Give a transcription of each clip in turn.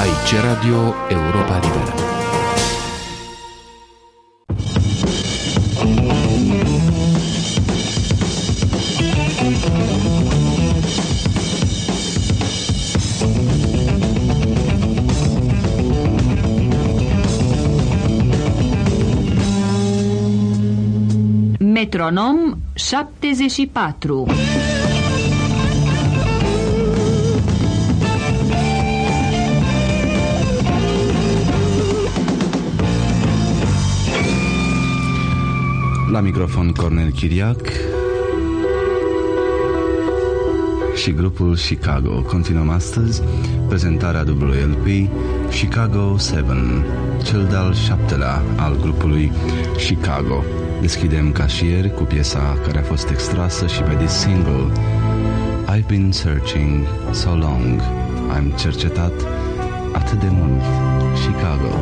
Aici Radio Europa Liberă. Metronom 74 La microfon Cornel Chiriac și grupul Chicago. Continuăm astăzi prezentarea WLP Chicago 7, cel de-al șaptelea al grupului Chicago. Deschidem ca și ieri cu piesa care a fost extrasă și pe dis single I've been searching so long Am cercetat atât de mult Chicago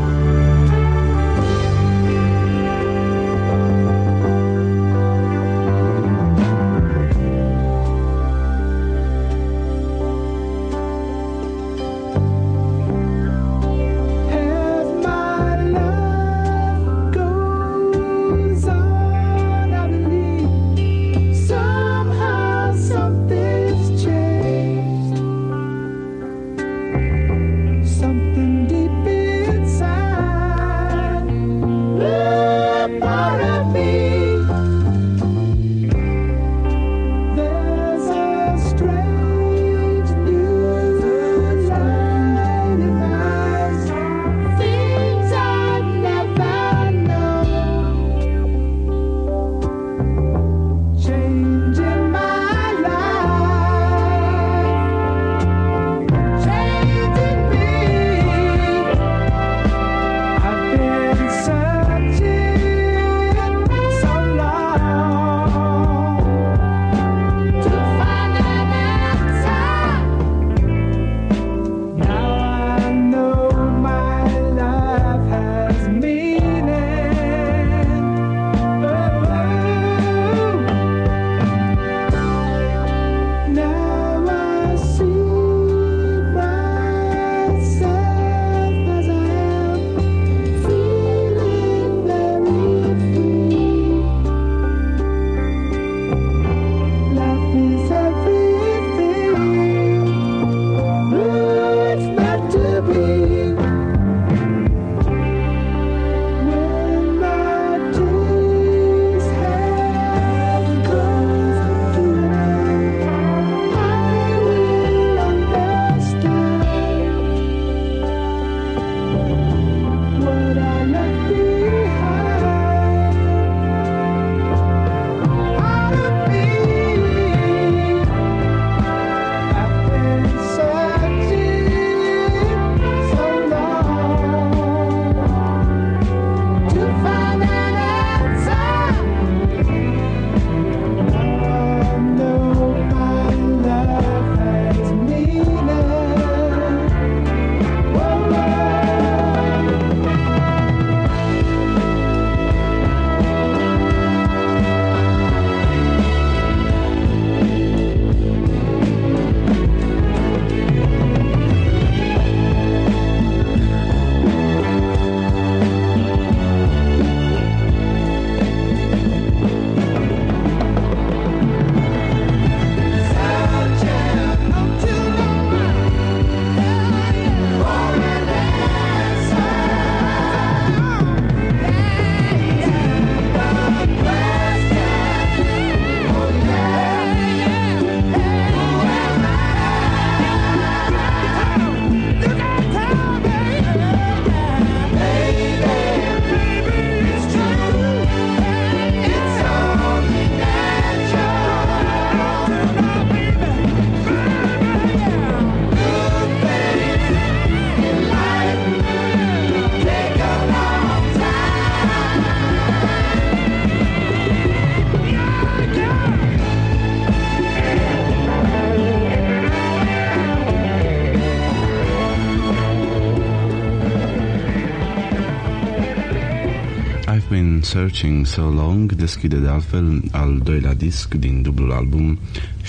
So Long deschide de altfel al doilea disc din dublul album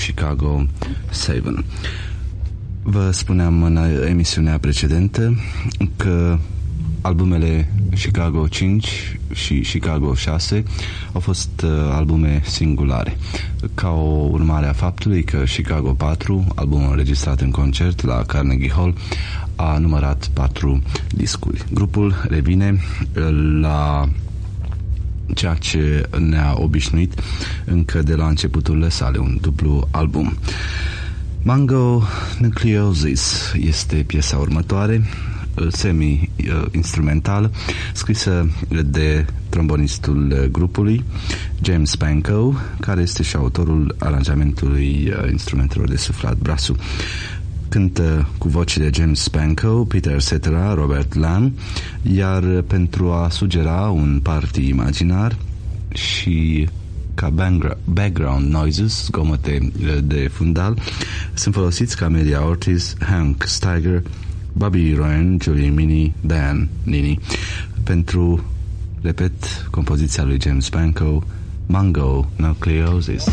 Chicago 7. Vă spuneam în emisiunea precedentă că albumele Chicago 5 și Chicago 6 au fost uh, albume singulare. Ca o urmare a faptului că Chicago 4, albumul înregistrat în concert la Carnegie Hall, a numărat patru discuri. Grupul revine la ceea ce ne-a obișnuit încă de la începuturile sale, un dublu album. Mango Nucleosis este piesa următoare, semi-instrumental, scrisă de trombonistul grupului, James Pankow, care este și autorul aranjamentului uh, instrumentelor de suflat brasul. Cântă cu voce de James Pankow, Peter Cetera, Robert Lamb, iar pentru a sugera un party imaginar și ca background noises, zgomote de fundal, sunt folosiți Camelia Ortiz, Hank Steiger, Bobby Ryan, Julie Mini, Dan Nini. Pentru, repet, compoziția lui James Banco, Mango Nucleosis.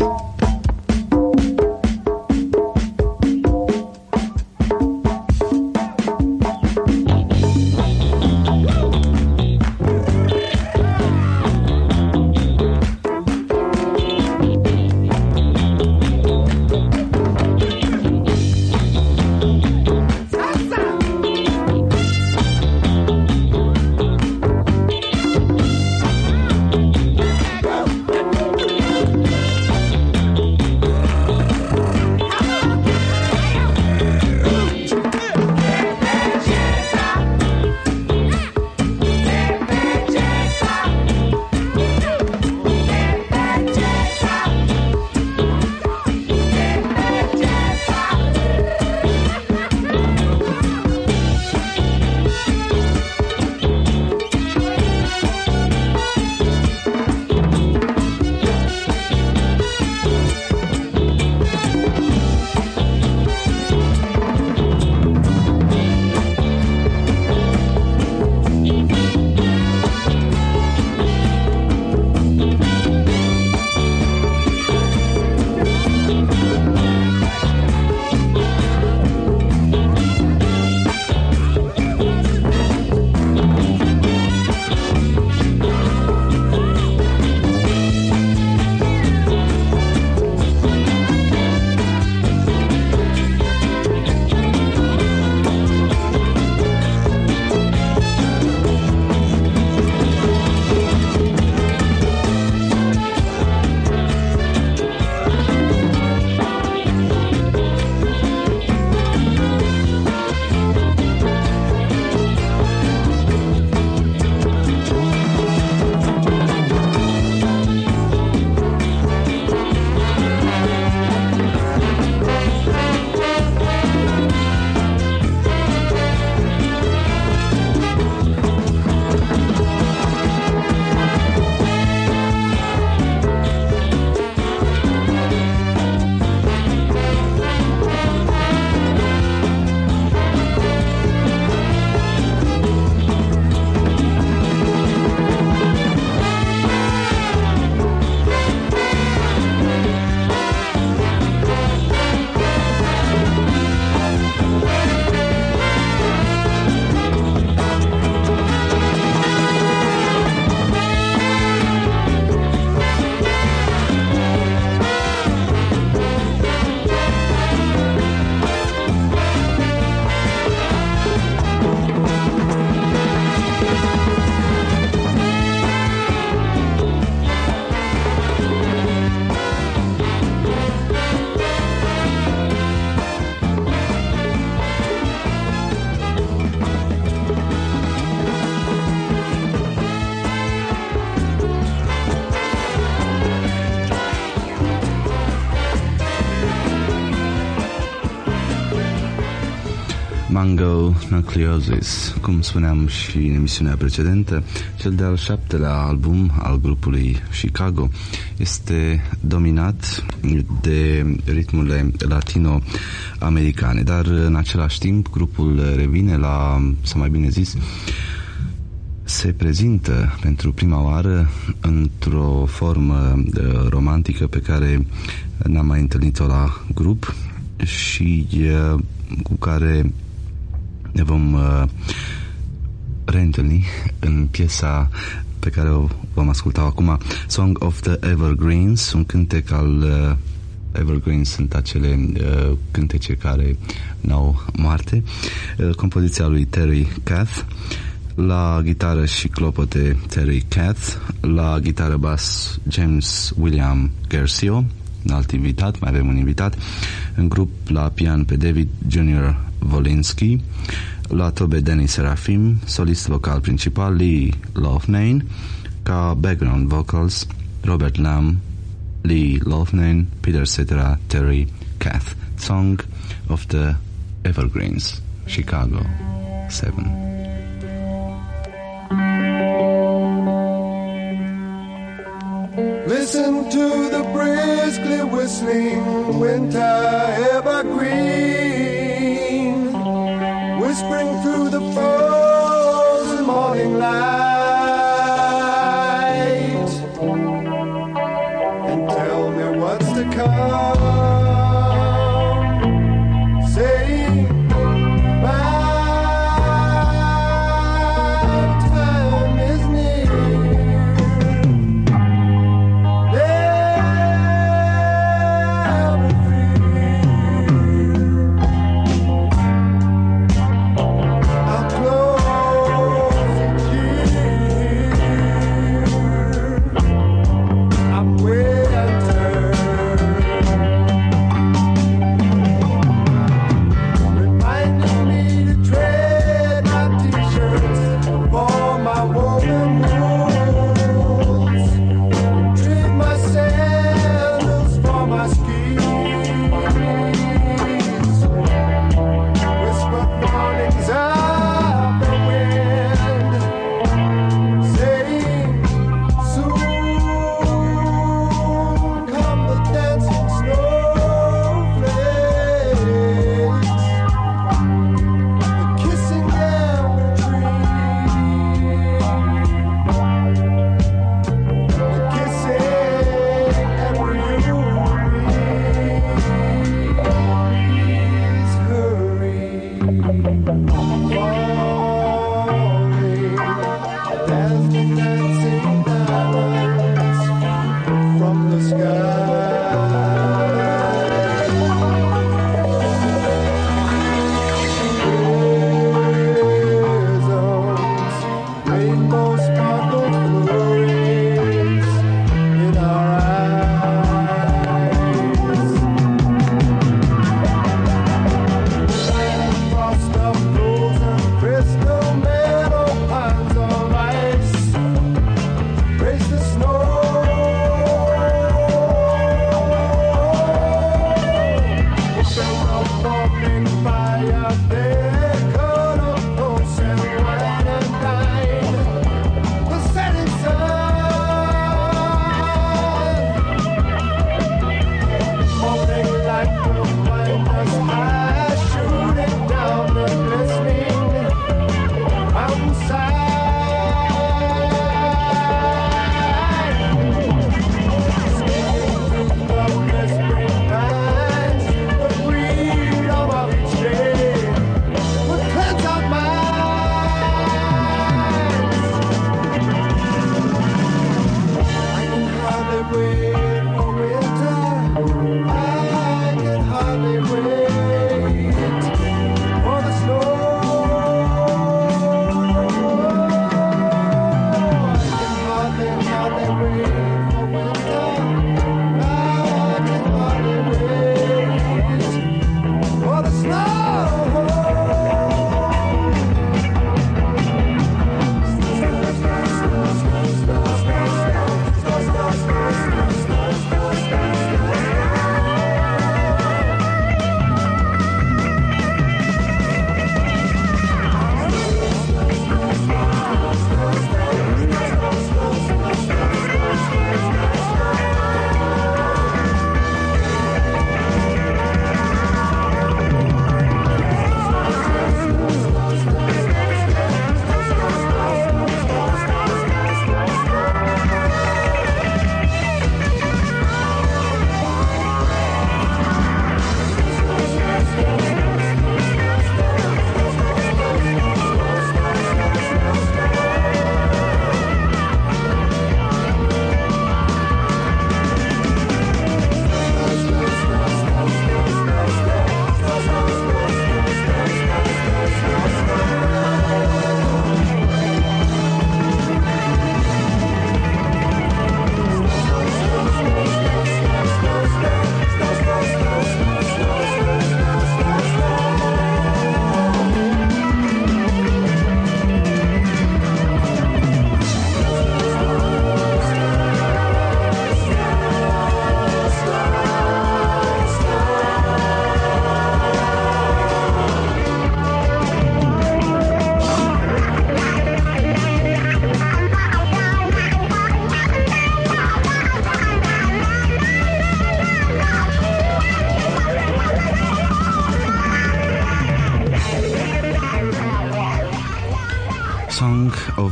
Nucleosis, cum spuneam și în emisiunea precedentă, cel de-al șaptelea album al grupului Chicago este dominat de ritmurile latino-americane, dar în același timp grupul revine la, sau mai bine zis, se prezintă pentru prima oară într-o formă romantică pe care n-am mai întâlnit-o la grup și uh, cu care ne vom uh, reîntâlni în piesa pe care o vom asculta acum, Song of the Evergreens, un cântec al uh, Evergreens sunt acele uh, cântece care n-au moarte. Uh, compoziția lui Terry Kath, la gitară și clopote Terry Kath, la gitară bas James William Garcia, un alt invitat, mai avem un invitat, în grup la pian pe David Jr. Wolinski, la Danny Serafim, solist vocal principal Lee Loughnane, ca background vocals Robert Lamb, Lee Loughnane, Peter Cetera, Terry Kath. Song of the Evergreens, Chicago 7.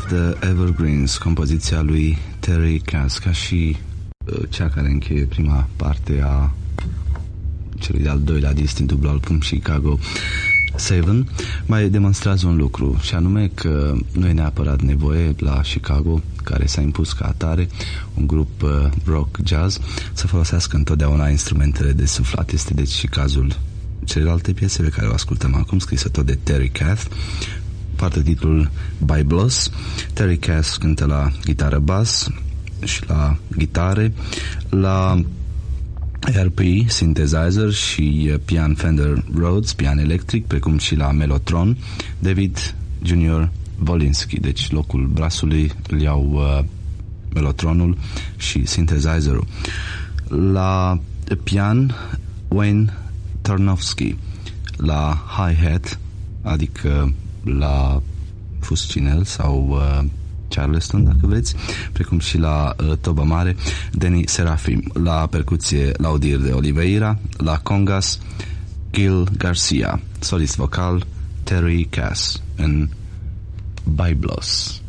Of the Evergreens, compoziția lui Terry Cass, ca și uh, cea care încheie prima parte a celui de-al doilea disc dublu album Chicago 7, mai demonstrează un lucru, și anume că nu e neapărat nevoie la Chicago, care s-a impus ca atare, un grup uh, rock jazz, să folosească întotdeauna instrumentele de suflat. Este deci și cazul celelalte piese pe care o ascultăm acum, scrisă tot de Terry Kath, poartă titlul Biblos. Terry Cass cântă la gitară bas și la gitare, la RP, synthesizer și pian Fender Rhodes, pian electric, precum și la Mellotron, David Junior Wolinski, deci locul brasului îl iau uh, Mellotronul și synthesizerul. La pian Wayne Tarnowski, la hi-hat, adică la Fuscinel sau uh, Charleston, dacă vreți, precum și la uh, Toba Mare, Denny Serafim, la percuție Laudir de Oliveira, la congas Gil Garcia, solist vocal Terry Cass în Biblos.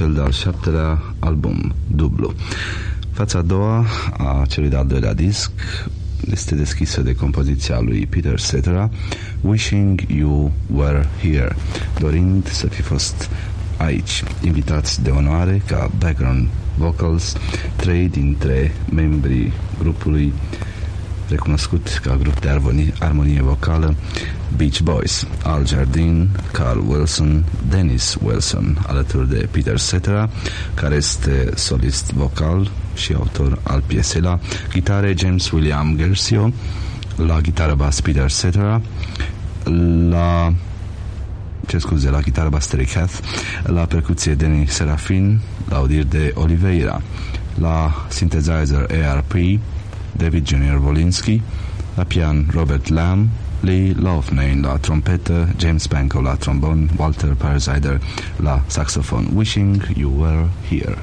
Cel de-al șaptelea album, dublu. Fața a doua a celui de-al doilea disc este deschisă de compoziția lui Peter Cetera, Wishing You Were Here, dorind să fi fost aici. Invitați de onoare ca background vocals, trei dintre membrii grupului recunoscut ca grup de armonie, armonie vocală Beach Boys, Al Jardine, Carl Wilson, Dennis Wilson, alături de Peter Cetera, care este solist vocal și autor al piesei la gitare James William Gersio, la gitară bas Peter Cetera, la ce scuze, la gitară bas Terry Kath, la percuție Danny Serafin, la audir de Oliveira, la synthesizer ARP, David Junior Wolinski, la pian Robert Lamb, Lee Loughnane la trompetă, James Pankow la trombon, Walter Parasider la saxofon. Wishing you were here.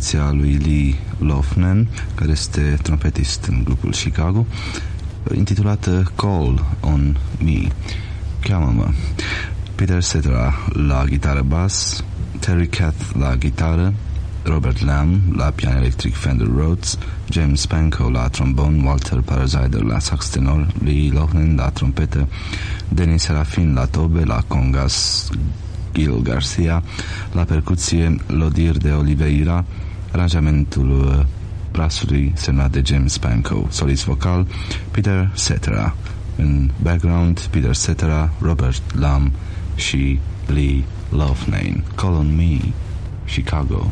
Compoziția lui Lee Lofnen, care este trompetist în grupul Chicago, intitulată Call on Me. Cheamă-mă. Peter Cetera la gitară bas, Terry Kath la gitară, Robert Lamb la pian electric Fender Rhodes, James Spanko la trombon, Walter Parasider la sax tenor, Lee Lohnen la trompetă, Denis Serafin la tobe, la congas Gil Garcia, la percuție Lodir de Oliveira, aranjamentul brassului semnat de James Spanko, solist vocal Peter Cetera, în background Peter Cetera, Robert Lamb și Lee Loughnane. Call on me, Chicago.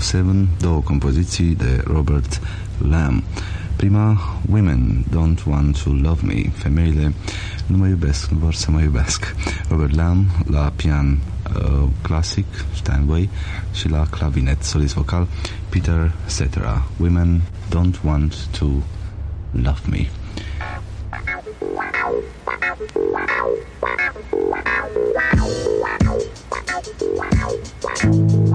1907, două compoziții de Robert Lamb. Prima, Women Don't Want to Love Me, femeile nu mă iubesc, nu vor să mă iubesc. Robert Lamb la pian uh, clasic, Steinway, și la clavinet, solist vocal, Peter Cetera. Women Don't Want to Love Me. Wow.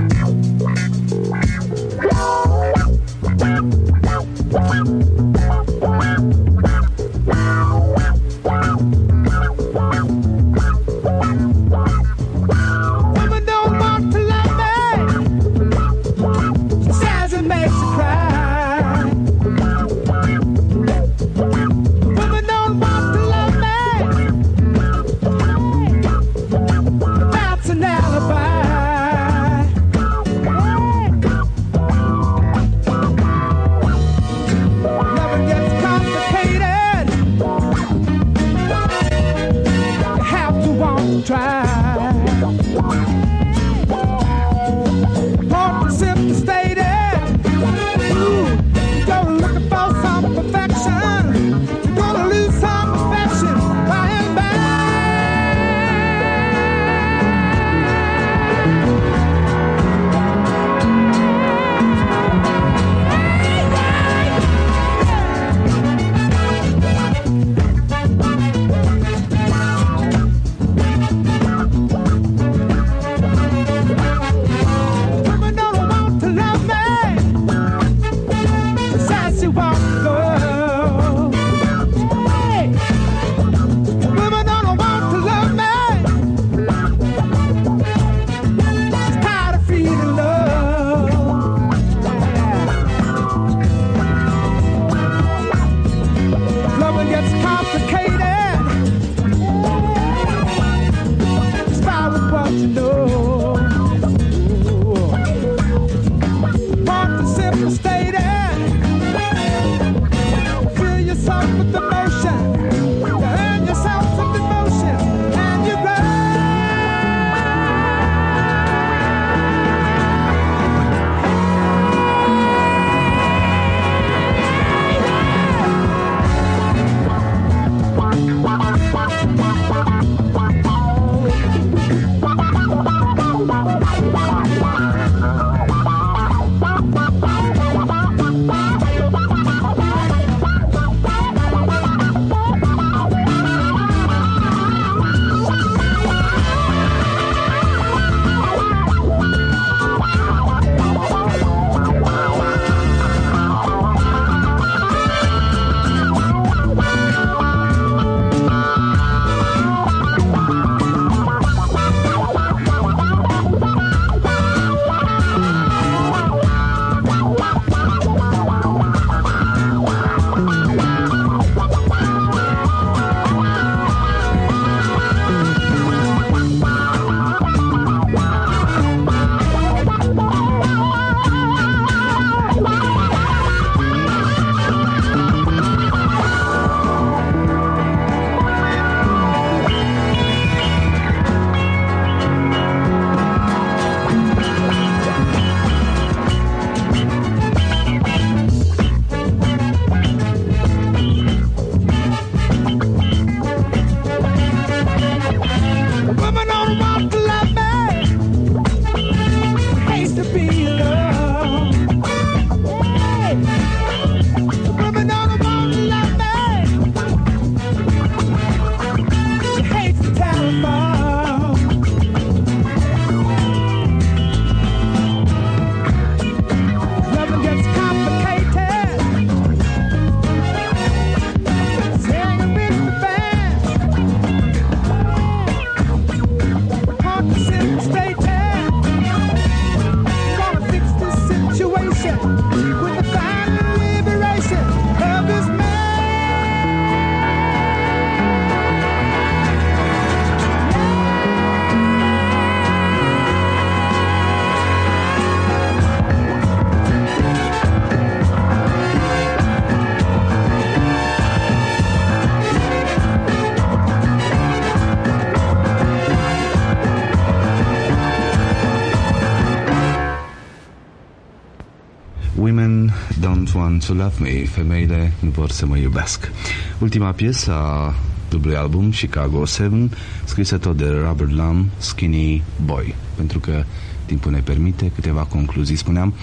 Ultima piesă a dublului album, Chicago 7, scrisă tot de Robert Lamb, Skinny Boy, pentru că timpul ne permite câteva concluzii. Spuneam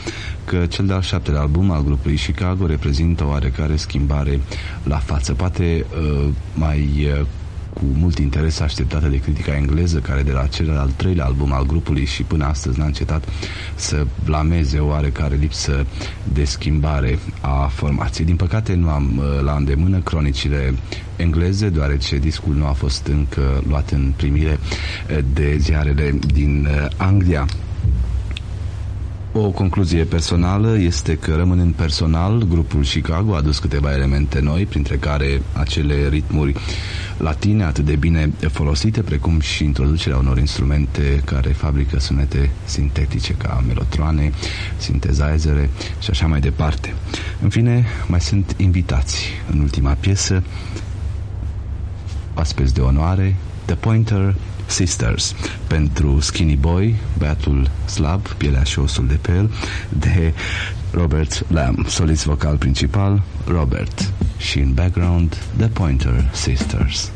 că cel de-al șaptelea album al grupului Chicago reprezintă o oarecare schimbare la față, poate uh, mai uh, cu mult interes așteptată de critica engleză, care de la cel al treilea album al grupului și până astăzi n-a încetat să blameze o oarecare lipsă de schimbare a formației. Din păcate nu am uh, la îndemână cronicile engleze, deoarece discul nu a fost încă luat în primire uh, de ziarele din uh, Anglia. O concluzie personală este că rămânând personal, grupul Chicago a adus câteva elemente noi, printre care acele ritmuri latine atât de bine folosite, precum și introducerea unor instrumente care fabrică sunete sintetice ca melotroane, sintezizere și așa mai departe. În fine, mai sunt invitați în ultima piesă, aspeți de onoare, The Pointer Sisters pentru Skinny Boy, băiatul slab, pielea și osul de pe el, de Robert Lamb, solist vocal principal, Robert, și în background The Pointer Sisters.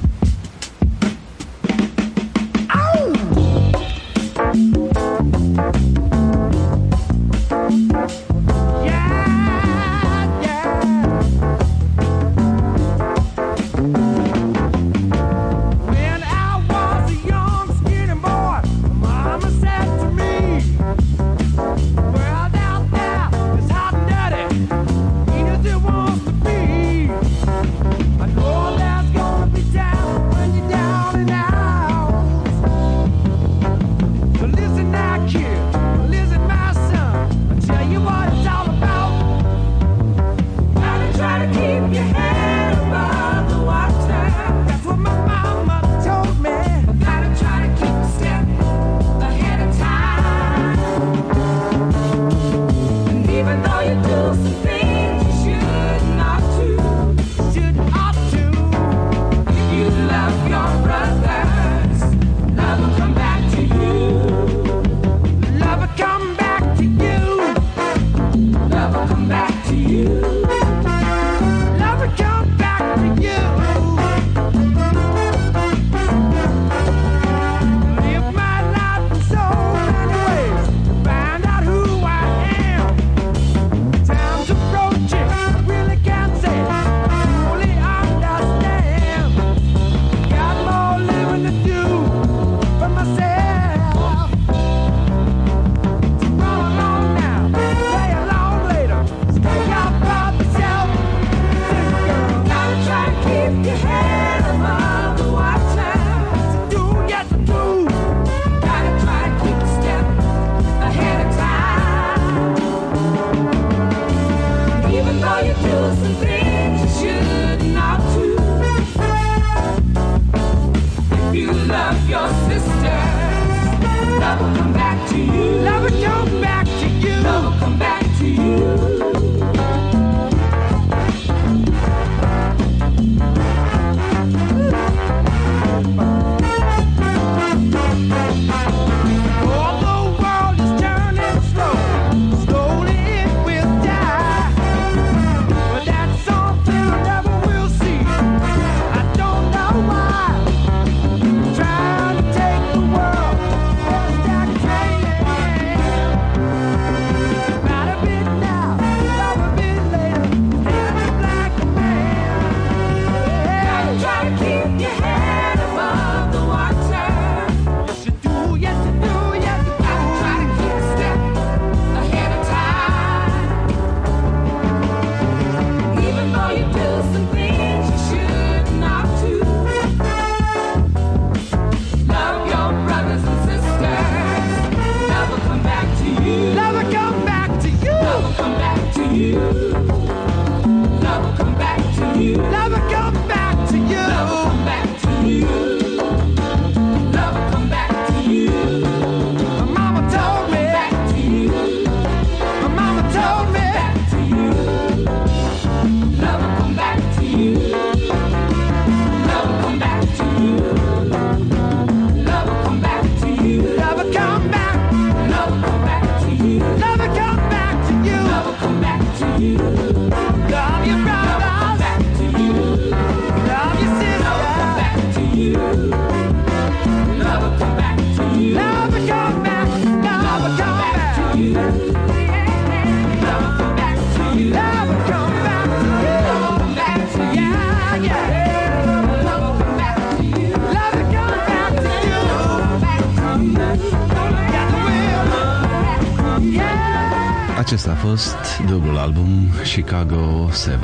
Fost dublul album Chicago 7,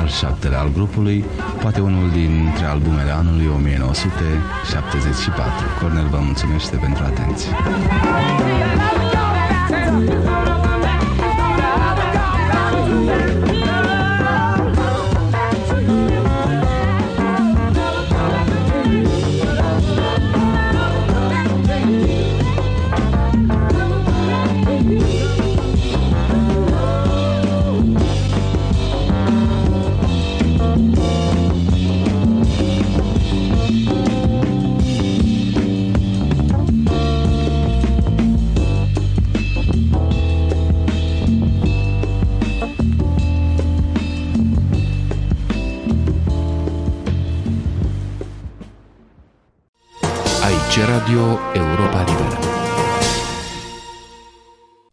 al șaptelea al grupului, poate unul dintre albumele anului 1974. Cornel vă mulțumește pentru atenție.